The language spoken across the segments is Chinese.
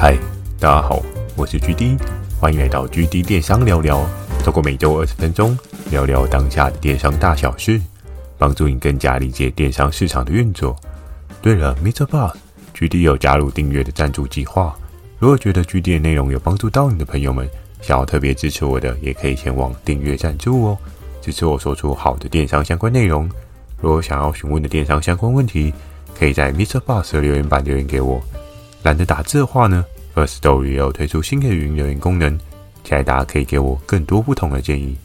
嗨，大家好，我是 GD，欢迎来到 GD 电商聊聊。透过每周二十分钟聊聊当下的电商大小事，帮助你更加理解电商市场的运作。对了，Mr. Boss，G D 有加入订阅的赞助计划。如果觉得 GD 的内容有帮助到你的朋友们，想要特别支持我的，也可以前往订阅赞助哦，支持我说出好的电商相关内容。如果想要询问的电商相关问题，可以在 Mr. Boss 的留言板留言给我。懒得打字的话呢，Firstory 也有推出新的语音留言功能，期待大家可以给我更多不同的建议。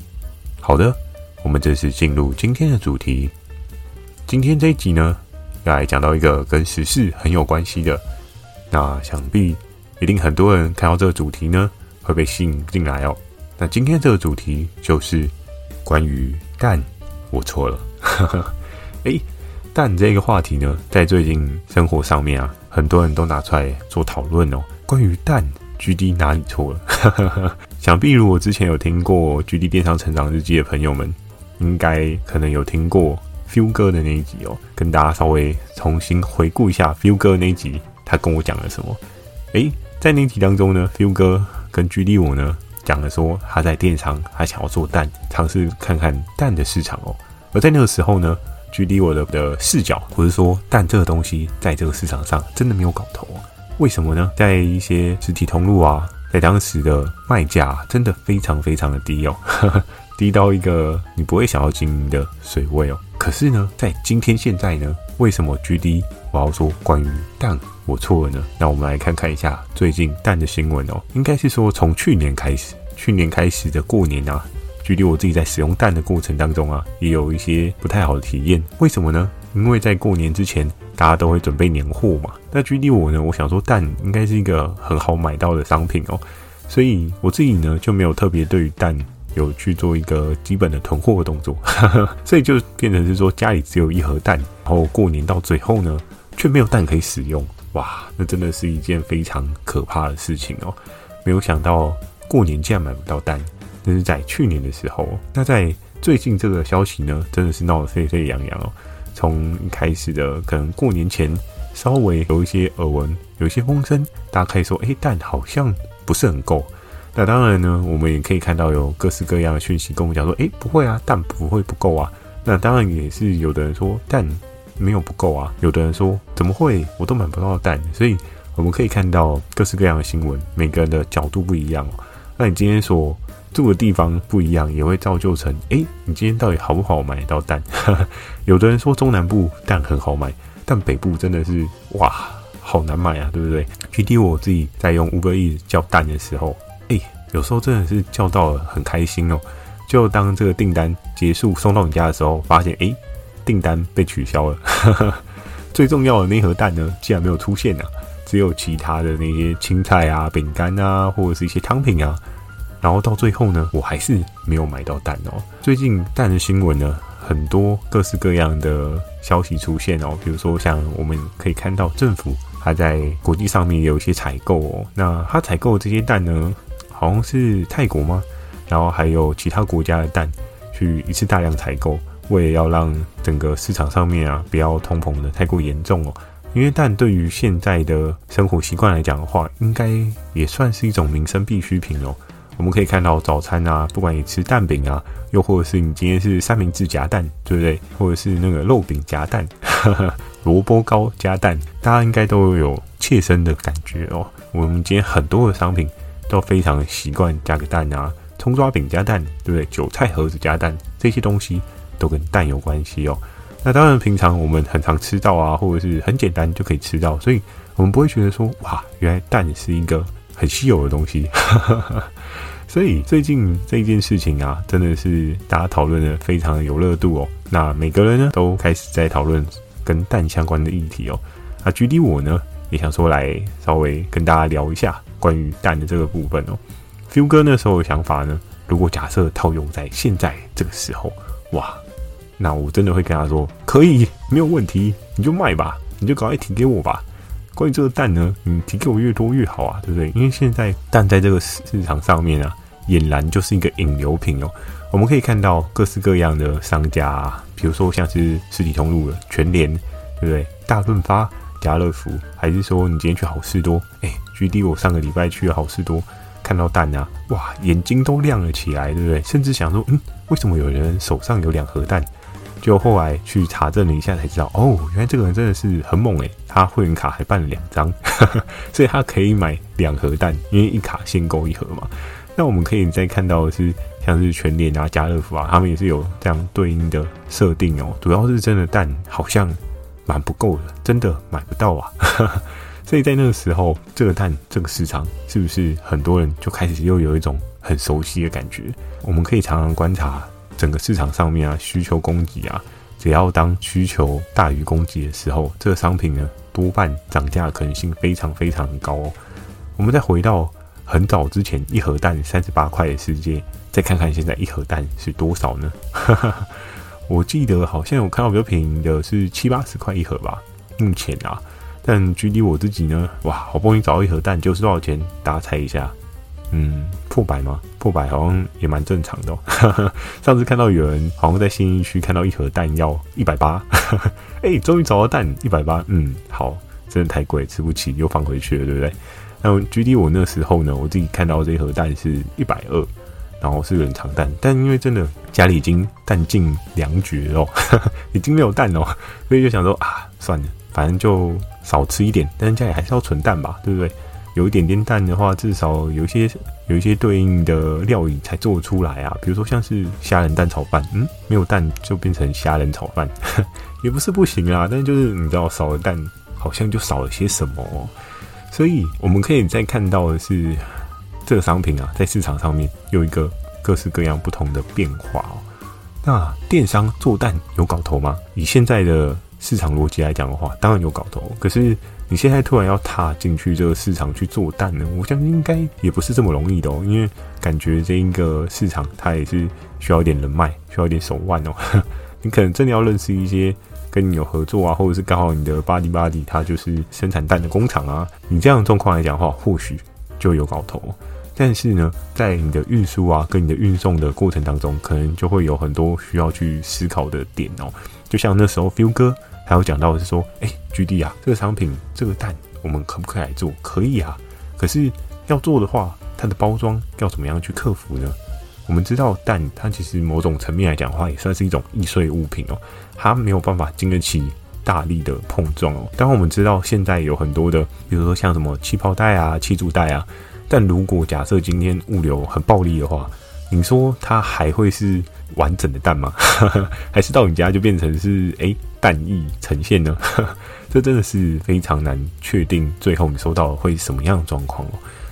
好的，我们正式进入今天的主题。今天这一集呢，要来讲到一个跟时事很有关系的。那想必一定很多人看到这个主题呢，会被吸引进来哦。那今天这个主题就是关于蛋，我错了。诶，蛋这个话题呢，在最近生活上面啊。很多人都拿出来做讨论哦。关于蛋，GD 哪里错了？想必如果之前有听过 GD 电商成长日记的朋友们，应该可能有听过 Phil 哥的那一集哦。跟大家稍微重新回顾一下 Phil 哥那一集，他跟我讲了什么？诶，在那集当中呢，Phil 哥跟 GD 我呢讲了说他在电商，他想要做蛋，尝试看看蛋的市场哦。而在那个时候呢。距离我的的视角，或是说蛋这个东西，在这个市场上真的没有搞头。为什么呢？在一些实体通路啊，在当时的卖价真的非常非常的低哦，低到一个你不会想要经营的水位哦。可是呢，在今天现在呢，为什么 GD 我要说关于蛋我错了呢？那我们来看看一下最近蛋的新闻哦。应该是说从去年开始，去年开始的过年啊。距离我自己在使用蛋的过程当中啊，也有一些不太好的体验。为什么呢？因为在过年之前，大家都会准备年货嘛。那距离我呢，我想说蛋应该是一个很好买到的商品哦，所以我自己呢就没有特别对于蛋有去做一个基本的囤货的动作，所以就变成是说家里只有一盒蛋，然后过年到最后呢，却没有蛋可以使用。哇，那真的是一件非常可怕的事情哦。没有想到过年竟然买不到蛋。这是在去年的时候，那在最近这个消息呢，真的是闹得沸沸扬扬哦。从一开始的可能过年前稍微有一些耳闻，有一些风声，大家可以说，诶，蛋好像不是很够。那当然呢，我们也可以看到有各式各样的讯息跟我们讲说，诶，不会啊，蛋不会不够啊。那当然也是有的人说蛋没有不够啊，有的人说怎么会，我都买不到蛋。所以我们可以看到各式各样的新闻，每个人的角度不一样。那你今天所。住的地方不一样，也会造就成，哎，你今天到底好不好买到蛋？有的人说中南部蛋很好买，但北部真的是哇，好难买啊，对不对？GD 我自己在用 Uber Eats 叫蛋的时候，哎，有时候真的是叫到了很开心哦。就当这个订单结束送到你家的时候，发现哎，订单被取消了。最重要的那盒蛋呢，竟然没有出现啊，只有其他的那些青菜啊、饼干啊，或者是一些汤品啊。然后到最后呢，我还是没有买到蛋哦。最近蛋的新闻呢，很多各式各样的消息出现哦。比如说，像我们可以看到政府还在国际上面有一些采购哦。那他采购这些蛋呢，好像是泰国吗？然后还有其他国家的蛋，去一次大量采购，为了要让整个市场上面啊不要通膨的太过严重哦。因为蛋对于现在的生活习惯来讲的话，应该也算是一种民生必需品哦。我们可以看到早餐啊，不管你吃蛋饼啊，又或者是你今天是三明治夹蛋，对不对？或者是那个肉饼夹蛋，哈哈，萝卜糕加蛋，大家应该都有切身的感觉哦。我们今天很多的商品都非常习惯加个蛋啊，葱抓饼加蛋，对不对？韭菜盒子加蛋，这些东西都跟蛋有关系哦。那当然，平常我们很常吃到啊，或者是很简单就可以吃到，所以我们不会觉得说，哇，原来蛋是一个很稀有的东西。哈哈哈。所以最近这件事情啊，真的是大家讨论的非常有热度哦。那每个人呢都开始在讨论跟蛋相关的议题哦。那距离我呢也想说来稍微跟大家聊一下关于蛋的这个部分哦。Phil 哥那时候的想法呢，如果假设套用在现在这个时候，哇，那我真的会跟他说，可以，没有问题，你就卖吧，你就赶快提给我吧。关于这个蛋呢，你提给我越多越好啊，对不对？因为现在蛋在这个市场上面啊。俨然就是一个引流品哦。我们可以看到各式各样的商家啊，比如说像是实体通路的全联，对不对？大润发、家乐福，还是说你今天去好事多？哎，GD，我上个礼拜去了好事多，看到蛋啊，哇，眼睛都亮了起来，对不对？甚至想说，嗯，为什么有人手上有两盒蛋？就后来去查证了一下，才知道，哦，原来这个人真的是很猛诶，他会员卡还办了两张，所以他可以买两盒蛋，因为一卡限购一盒嘛。那我们可以再看到的是，像是全联啊、家乐福啊，他们也是有这样对应的设定哦。主要是真的蛋好像蛮不够的，真的买不到啊。所以在那个时候，这个蛋这个市场是不是很多人就开始又有一种很熟悉的感觉？我们可以常常观察整个市场上面啊，需求供给啊，只要当需求大于供给的时候，这个商品呢多半涨价的可能性非常非常高哦。我们再回到。很早之前，一盒蛋三十八块的世界，再看看现在一盒蛋是多少呢？我记得好像我看到比较便宜的是七八十块一盒吧，目前啊。但距离我自己呢，哇，好不容易找到一盒蛋，就是多少钱？大家猜一下。嗯，破百吗？破百好像也蛮正常的哦。上次看到有人好像在新一区看到一盒蛋要一百八，哎，终于找到蛋一百八，嗯，好，真的太贵，吃不起，又放回去了，对不对？那 GD 我那时候呢，我自己看到这一盒蛋是一百二，然后是冷藏蛋，但因为真的家里已经弹尽粮绝了，已经没有蛋了，所以就想说啊，算了，反正就少吃一点，但是家里还是要存蛋吧，对不对？有一点点蛋的话，至少有一些有一些对应的料理才做出来啊，比如说像是虾仁蛋炒饭，嗯，没有蛋就变成虾仁炒饭，也不是不行啊，但是就是你知道少了蛋，好像就少了些什么哦。所以我们可以再看到的是，这个商品啊，在市场上面有一个各式各样不同的变化哦。那电商做蛋有搞头吗？以现在的市场逻辑来讲的话，当然有搞头。可是你现在突然要踏进去这个市场去做蛋呢，我相信应该也不是这么容易的哦。因为感觉这一个市场它也是需要一点人脉，需要一点手腕哦。你可能真的要认识一些。跟你有合作啊，或者是刚好你的 buddy buddy 他就是生产蛋的工厂啊，你这样的状况来讲的话，或许就有搞头。但是呢，在你的运输啊，跟你的运送的过程当中，可能就会有很多需要去思考的点哦。就像那时候，feel 哥还有讲到的是说，哎，GD 啊，这个商品这个蛋我们可不可以来做？可以啊，可是要做的话，它的包装要怎么样去克服呢？我们知道蛋，它其实某种层面来讲的话，也算是一种易碎物品哦。它没有办法经得起大力的碰撞哦。当然，我们知道现在有很多的，比如说像什么气泡袋啊、气柱袋啊。但如果假设今天物流很暴力的话，你说它还会是完整的蛋吗？还是到你家就变成是诶、蛋液呈现呢？这真的是非常难确定，最后你收到会是什么样的状况哦。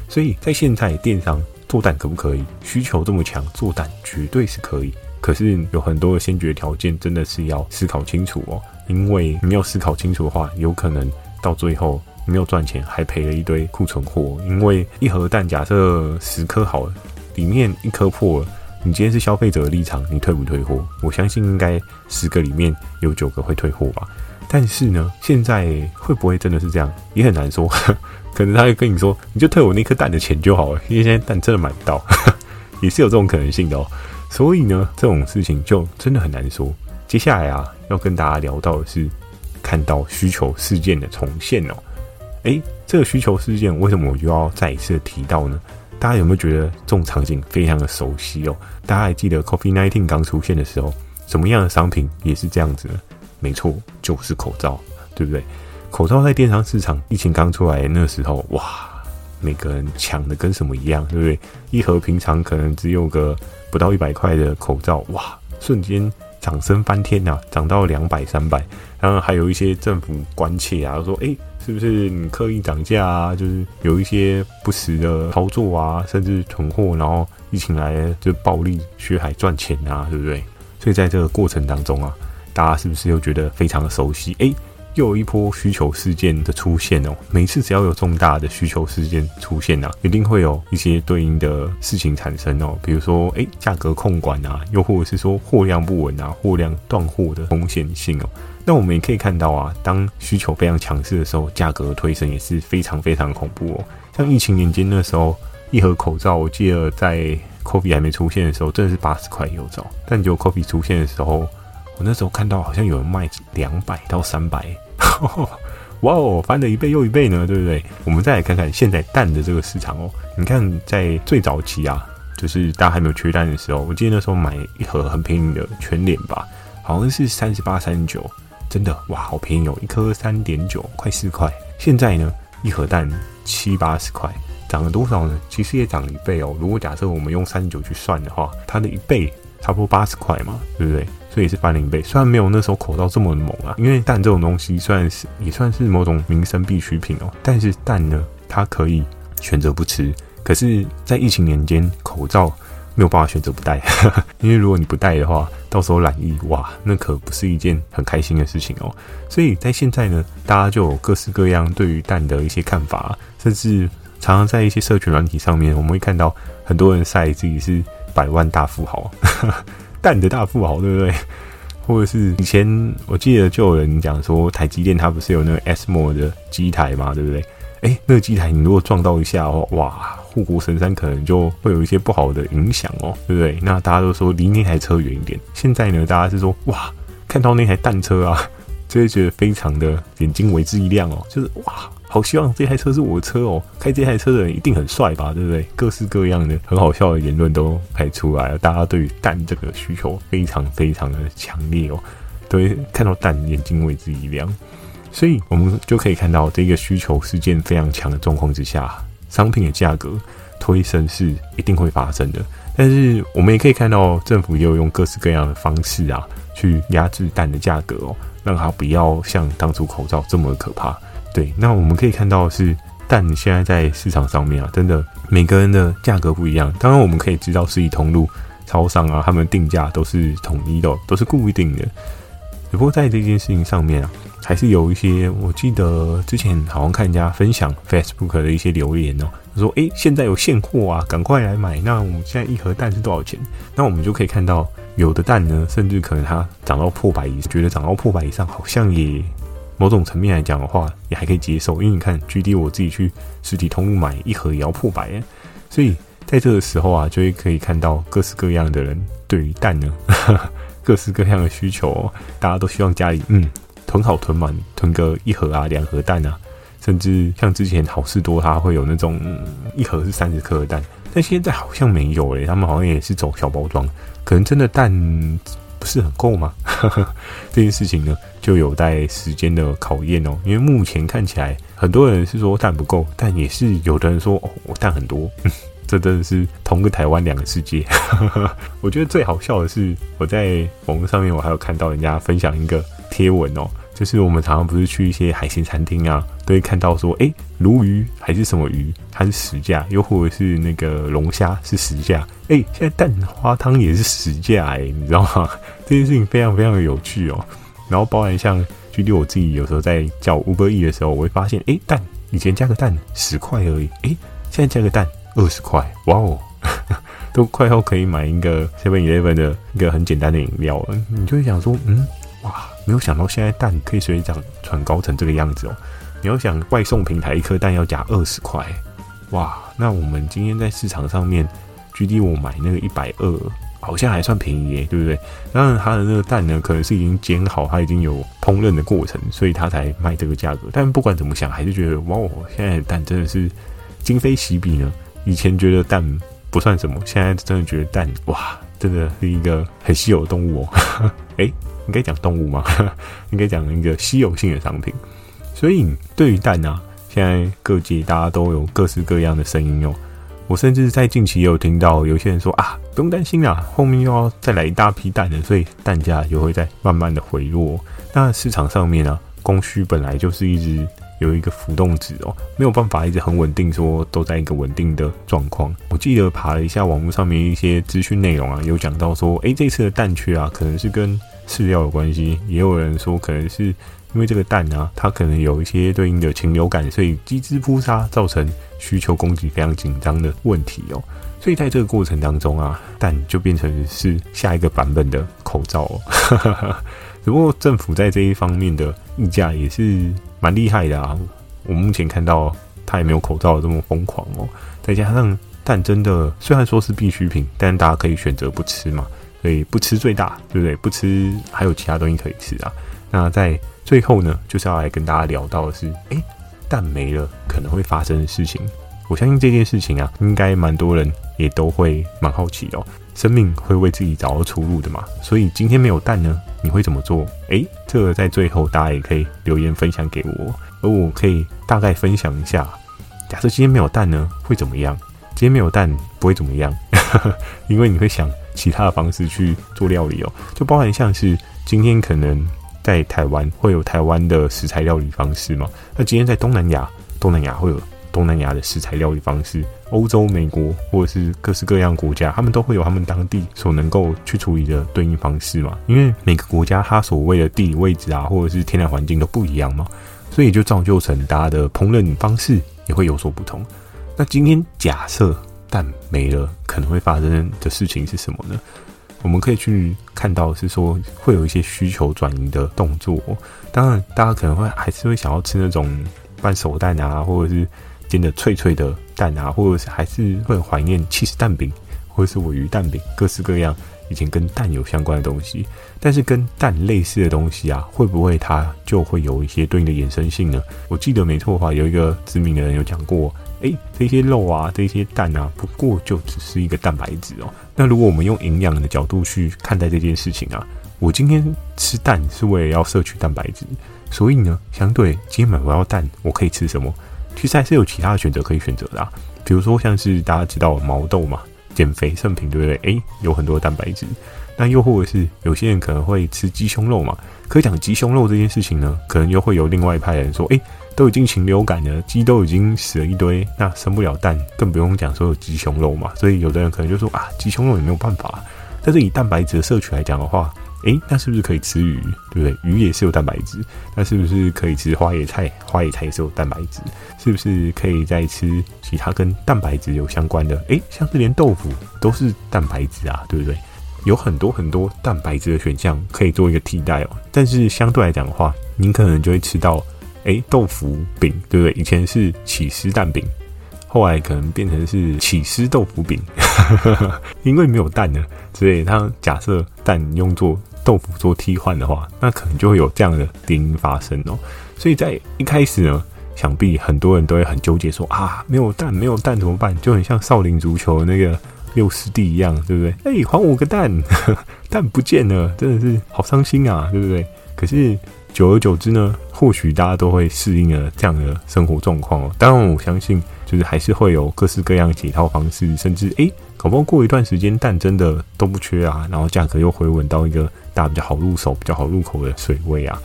所以在现在电商。做蛋可不可以？需求这么强，做蛋绝对是可以。可是有很多的先决条件，真的是要思考清楚哦。因为你没有思考清楚的话，有可能到最后没有赚钱，还赔了一堆库存货。因为一盒蛋假设十颗好了，里面一颗破了，你今天是消费者的立场，你退不退货？我相信应该十个里面有九个会退货吧。但是呢，现在会不会真的是这样，也很难说。可能他会跟你说，你就退我那颗蛋的钱就好了，因为现在蛋真的买不到，也是有这种可能性的哦。所以呢，这种事情就真的很难说。接下来啊，要跟大家聊到的是，看到需求事件的重现哦。诶，这个需求事件为什么我就要再一次提到呢？大家有没有觉得这种场景非常的熟悉哦？大家还记得 COVID-19 刚出现的时候，什么样的商品也是这样子呢？没错，就是口罩，对不对？口罩在电商市场疫情刚出来那时候，哇，每个人抢的跟什么一样，对不对？一盒平常可能只有个不到一百块的口罩，哇，瞬间涨升翻天呐、涨到两百、三百。然后还有一些政府关切啊，说，诶，是不是你刻意涨价啊？就是有一些不实的操作啊，甚至囤货，然后疫情来就暴利血海赚钱啊，对不对？所以在这个过程当中啊，大家是不是又觉得非常的熟悉？诶。又有一波需求事件的出现哦，每次只要有重大的需求事件出现啊，一定会有一些对应的事情产生哦，比如说诶，价格控管啊，又或者是说货量不稳啊，货量断货的风险性哦。那我们也可以看到啊，当需求非常强势的时候，价格推升也是非常非常恐怖哦。像疫情年间那时候，一盒口罩，我记得在 COVID 还没出现的时候，真的是八十块有找，但就 COVID 出现的时候。我那时候看到好像有人卖两百到三百，哇哦，翻了一倍又一倍呢，对不对？我们再来看看现在蛋的这个市场哦。你看，在最早期啊，就是大家还没有缺蛋的时候，我记得那时候买一盒很便宜的全脸吧，好像是三十八、三十九，真的哇，好便宜哦，一颗三点九，快四块。现在呢，一盒蛋七八十块，涨了多少呢？其实也涨了一倍哦。如果假设我们用三十九去算的话，它的一倍差不多八十块嘛，对不对？所以是翻了一倍。虽然没有那时候口罩这么猛啊，因为蛋这种东西算是也算是某种民生必需品哦。但是蛋呢，它可以选择不吃。可是，在疫情年间，口罩没有办法选择不戴，因为如果你不戴的话，到时候染疫，哇，那可不是一件很开心的事情哦。所以在现在呢，大家就有各式各样对于蛋的一些看法，甚至常常在一些社群软体上面，我们会看到很多人晒自己是百万大富豪。蛋的大富豪，对不对？或者是以前我记得就有人讲说，台积电它不是有那个 SMO 的机台嘛，对不对？哎，那个机台你如果撞到一下哦，哇，护国神山可能就会有一些不好的影响哦，对不对？那大家都说离那台车远一点。现在呢，大家是说哇，看到那台蛋车啊，就会觉得非常的眼睛为之一亮哦，就是哇。好希望这台车是我的车哦！开这台车的人一定很帅吧，对不对？各式各样的很好笑的言论都拍出来了，大家对于蛋这个需求非常非常的强烈哦，对看到蛋眼睛为之一亮，所以我们就可以看到这个需求事件非常强的状况之下，商品的价格推升是一定会发生的。但是我们也可以看到政府也有用各式各样的方式啊，去压制蛋的价格哦，让它不要像当初口罩这么可怕。对，那我们可以看到是蛋现在在市场上面啊，真的每个人的价格不一样。当然，我们可以知道是一通路、超商啊，他们定价都是统一的，都是固定的。只不过在这件事情上面啊，还是有一些，我记得之前好像看人家分享 Facebook 的一些留言哦，说：“诶，现在有现货啊，赶快来买。”那我们现在一盒蛋是多少钱？那我们就可以看到，有的蛋呢，甚至可能它涨到破百以上，觉得涨到破百以上，好像也。某种层面来讲的话，也还可以接受，因为你看，GD 我自己去实体通路买一盒也要破百耶，所以在这个时候啊，就会可以看到各式各样的人对于蛋呢，各式各样的需求，大家都希望家里嗯囤好囤满，囤个一盒啊两盒蛋啊，甚至像之前好事多它会有那种一盒是三十颗的蛋，但现在好像没有嘞，他们好像也是走小包装，可能真的蛋。不是很够吗？这件事情呢，就有待时间的考验哦。因为目前看起来，很多人是说蛋不够，但也是有的人说哦，我蛋很多。这真的是同个台湾两个世界。我觉得最好笑的是，我在网络上面我还有看到人家分享一个贴文哦。就是我们常常不是去一些海鲜餐厅啊，都会看到说，哎，鲈鱼还是什么鱼，它是十价，又或者是那个龙虾是十价，哎，现在蛋花汤也是十价，哎，你知道吗？这件事情非常非常的有趣哦。然后包含像，举例我自己有时候在叫 Uber E 的时候，我会发现，哎，蛋以前加个蛋十块而已，哎，现在加个蛋二十块，哇哦，都快要可以买一个 Seven Eleven 的一个很简单的饮料了。你就会想说，嗯，哇。没有想到现在蛋可以随便涨传高成这个样子哦！你要想外送平台一颗蛋要加二十块，哇！那我们今天在市场上面，GD 我买那个一百二，好像还算便宜耶，对不对？当然它的那个蛋呢，可能是已经煎好，它已经有烹饪的过程，所以它才卖这个价格。但不管怎么想，还是觉得哇，现在蛋真的是今非昔比呢。以前觉得蛋不算什么，现在真的觉得蛋哇，真的是一个很稀有的动物哦。诶应该讲动物吗？应该讲一个稀有性的商品。所以对于蛋啊，现在各界大家都有各式各样的声音哦。我甚至在近期也有听到有些人说啊，不用担心啊，后面又要再来一大批蛋了，所以蛋价又会在慢慢的回落。那市场上面啊，供需本来就是一直有一个浮动值哦，没有办法一直很稳定，说都在一个稳定的状况。我记得爬了一下网络上面一些资讯内容啊，有讲到说，诶，这次的蛋缺啊，可能是跟饲料有关系，也有人说可能是因为这个蛋啊，它可能有一些对应的禽流感，所以鸡只扑杀造成需求供给非常紧张的问题哦。所以在这个过程当中啊，蛋就变成是下一个版本的口罩哦。只 不过政府在这一方面的溢价也是蛮厉害的啊。我目前看到它也没有口罩这么疯狂哦。再加上蛋真的虽然说是必需品，但大家可以选择不吃嘛。所以不吃最大，对不对？不吃还有其他东西可以吃啊。那在最后呢，就是要来跟大家聊到的是，诶，蛋没了可能会发生的事情。我相信这件事情啊，应该蛮多人也都会蛮好奇的哦。生命会为自己找到出路的嘛，所以今天没有蛋呢，你会怎么做？诶，这个在最后大家也可以留言分享给我，而我可以大概分享一下。假设今天没有蛋呢，会怎么样？今天没有蛋不会怎么样，因为你会想其他的方式去做料理哦，就包含像是今天可能在台湾会有台湾的食材料理方式嘛，那今天在东南亚，东南亚会有。东南亚的食材料理方式，欧洲、美国或者是各式各样国家，他们都会有他们当地所能够去处理的对应方式嘛。因为每个国家它所谓的地理位置啊，或者是天然环境都不一样嘛，所以就造就成大家的烹饪方式也会有所不同。那今天假设蛋没了，可能会发生的事情是什么呢？我们可以去看到是说会有一些需求转移的动作。当然，大家可能会还是会想要吃那种半熟蛋啊，或者是。煎的脆脆的蛋啊，或者是还是会怀念起司蛋饼，或者是尾鱼蛋饼，各式各样以前跟蛋有相关的东西。但是跟蛋类似的东西啊，会不会它就会有一些对应的衍生性呢？我记得没错的话，有一个知名的人有讲过，诶，这些肉啊，这些蛋啊，不过就只是一个蛋白质哦。那如果我们用营养的角度去看待这件事情啊，我今天吃蛋是为了要摄取蛋白质，所以呢，相对今天买不到蛋，我可以吃什么？其实还是有其他的选择可以选择的，啊，比如说像是大家知道毛豆嘛，减肥圣品，对不对？诶，有很多蛋白质。那又或者是有些人可能会吃鸡胸肉嘛，可以讲鸡胸肉这件事情呢，可能又会有另外一派人说，诶，都已经禽流感了，鸡都已经死了一堆，那生不了蛋，更不用讲说有鸡胸肉嘛。所以有的人可能就说啊，鸡胸肉也没有办法。但是以蛋白质的摄取来讲的话，诶，那是不是可以吃鱼？对不对？鱼也是有蛋白质。那是不是可以吃花椰菜？花椰菜也是有蛋白质。是不是可以再吃其他跟蛋白质有相关的？诶，像是连豆腐都是蛋白质啊，对不对？有很多很多蛋白质的选项可以做一个替代哦。但是相对来讲的话，您可能就会吃到，诶，豆腐饼，对不对？以前是起司蛋饼，后来可能变成是起司豆腐饼，因为没有蛋呢。所以它假设蛋用作豆腐做替换的话，那可能就会有这样的联姻发生哦。所以在一开始呢，想必很多人都会很纠结说，啊，没有蛋，没有蛋怎么办？就很像少林足球那个六师弟一样，对不对？哎、还我个蛋，蛋不见了，真的是好伤心啊，对不对？可是久而久之呢，或许大家都会适应了这样的生活状况哦。当然，我相信就是还是会有各式各样几套方式，甚至哎。欸搞不好过一段时间蛋真的都不缺啊，然后价格又回稳到一个大家比较好入手、比较好入口的水位啊，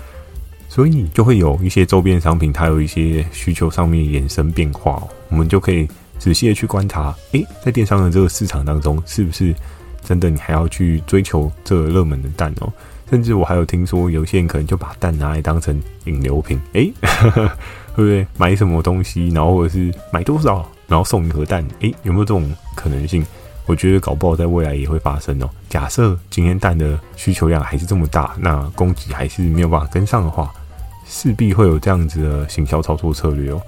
所以就会有一些周边商品，它有一些需求上面衍生变化哦，我们就可以仔细的去观察，诶，在电商的这个市场当中，是不是真的你还要去追求这个热门的蛋哦？甚至我还有听说，有些人可能就把蛋拿来当成引流品，诶，对不对？买什么东西，然后或者是买多少，然后送一盒蛋，诶，有没有这种可能性？我觉得搞不好在未来也会发生哦。假设今天蛋的需求量还是这么大，那供给还是没有办法跟上的话，势必会有这样子的行销操作策略哦。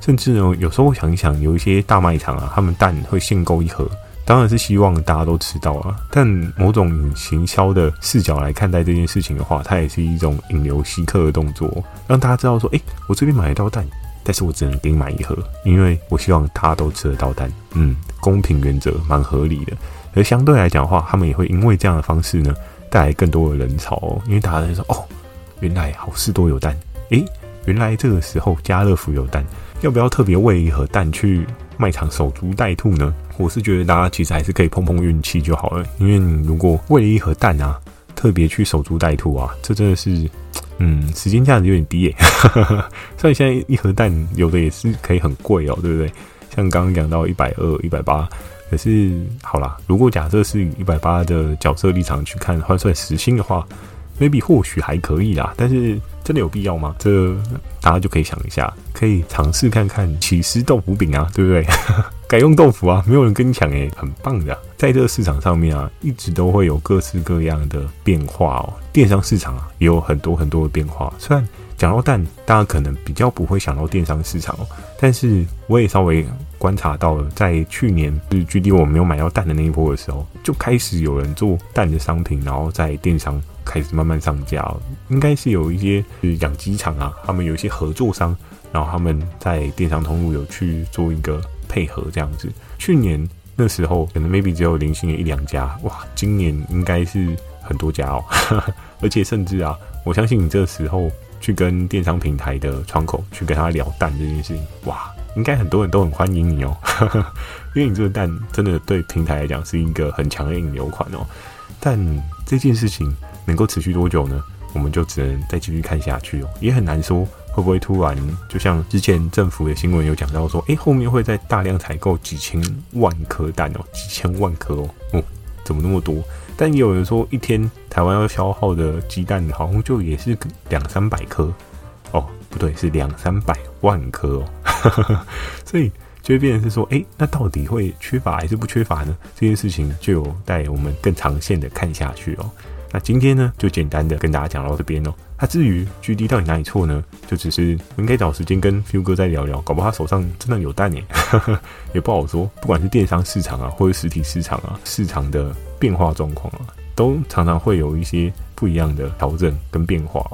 甚至呢，有时候想一想，有一些大卖场啊，他们蛋会限购一盒，当然是希望大家都吃到啊。但某种行销的视角来看待这件事情的话，它也是一种引流吸客的动作，让大家知道说，诶，我这边买得到蛋。但是我只能给你买一盒，因为我希望大家都吃得到蛋。嗯，公平原则蛮合理的。而相对来讲的话，他们也会因为这样的方式呢，带来更多的人潮哦。因为大家就说，哦，原来好事多有蛋，诶，原来这个时候家乐福有蛋，要不要特别喂一盒蛋去卖场守株待兔呢？我是觉得大家其实还是可以碰碰运气就好了。因为你如果为了一盒蛋啊，特别去守株待兔啊，这真的是。嗯，时间价值有点低耶，所以现在一盒蛋有的也是可以很贵哦，对不对？像刚刚讲到一百二、一百八，可是好啦，如果假设是以一百八的角色立场去看换算时薪的话，maybe 或许还可以啦，但是真的有必要吗？这大家就可以想一下，可以尝试看看起司豆腐饼啊，对不对？改用豆腐啊，没有人跟你抢诶，很棒的。在这个市场上面啊，一直都会有各式各样的变化哦。电商市场啊，也有很多很多的变化。虽然讲到蛋，大家可能比较不会想到电商市场哦，但是我也稍微观察到了，在去年是 GD 我没有买到蛋的那一波的时候，就开始有人做蛋的商品，然后在电商开始慢慢上架。应该是有一些是养鸡场啊，他们有一些合作商，然后他们在电商通路有去做一个配合这样子。去年那时候可能 maybe 只有零星的一两家，哇，今年应该是很多家哦，而且甚至啊，我相信你这时候去跟电商平台的窗口去跟他聊蛋这件事情，哇。应该很多人都很欢迎你哦，因为你这个蛋真的对平台来讲是一个很强的引流款哦。但这件事情能够持续多久呢？我们就只能再继续看下去哦。也很难说会不会突然，就像之前政府的新闻有讲到说，诶，后面会再大量采购几千万颗蛋哦，几千万颗哦，哦，怎么那么多？但也有人说，一天台湾要消耗的鸡蛋好像就也是两三百颗哦，不对，是两三百万颗哦。所以就会变成是说，哎，那到底会缺乏还是不缺乏呢？这件事情就有带我们更长线的看下去哦。那今天呢，就简单的跟大家讲到这边哦。那、至于 GD 到底哪里错呢？就只是我应该找时间跟 Phil 哥再聊聊，搞不好他手上真的有蛋耶，也不好说。不管是电商市场啊，或者实体市场啊，市场的变化状况啊，都常常会有一些不一样的调整跟变化。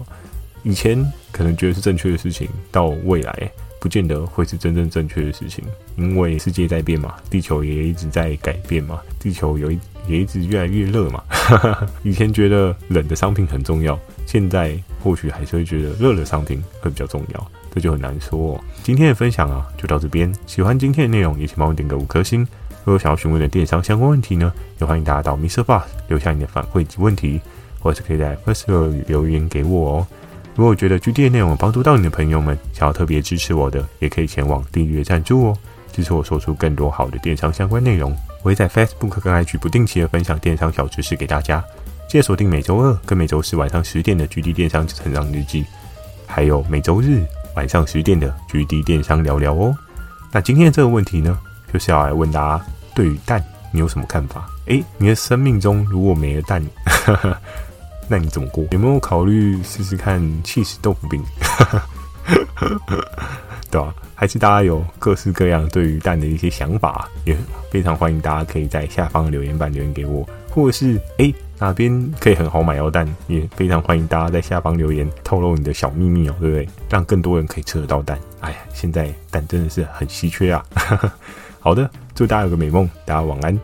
以前可能觉得是正确的事情，到未来。不见得会是真正正确的事情，因为世界在变嘛，地球也一直在改变嘛，地球有一也一直越来越热嘛。以前觉得冷的商品很重要，现在或许还是会觉得热的商品会比较重要，这就很难说哦。今天的分享啊，就到这边。喜欢今天的内容，也请帮我点个五颗星。如果想要询问的电商相关问题呢，也欢迎大家到 Mr. Bus 留下你的反馈及问题，或者是可以在 First 留言给我哦。如果觉得 GD 的内容帮助到你的朋友们，想要特别支持我的，也可以前往订阅赞助哦，支持我说出更多好的电商相关内容。我会在 Facebook 跟 IG 不定期的分享电商小知识给大家。记得锁定每周二跟每周四晚上十点的 GD 电商成长日记，还有每周日晚上十点的 GD 电商聊聊哦。那今天的这个问题呢，就是要来问大家，对于蛋你有什么看法？诶，你的生命中如果没了蛋，呵 呵那你怎么过？有没有考虑试试看起司豆腐饼？对吧、啊？还是大家有各式各样对于蛋的一些想法，也非常欢迎大家可以在下方留言板留言给我，或者是哎哪边可以很好买到蛋，也非常欢迎大家在下方留言透露你的小秘密哦，对不对？让更多人可以吃得到蛋。哎呀，现在蛋真的是很稀缺啊！好的，祝大家有个美梦，大家晚安。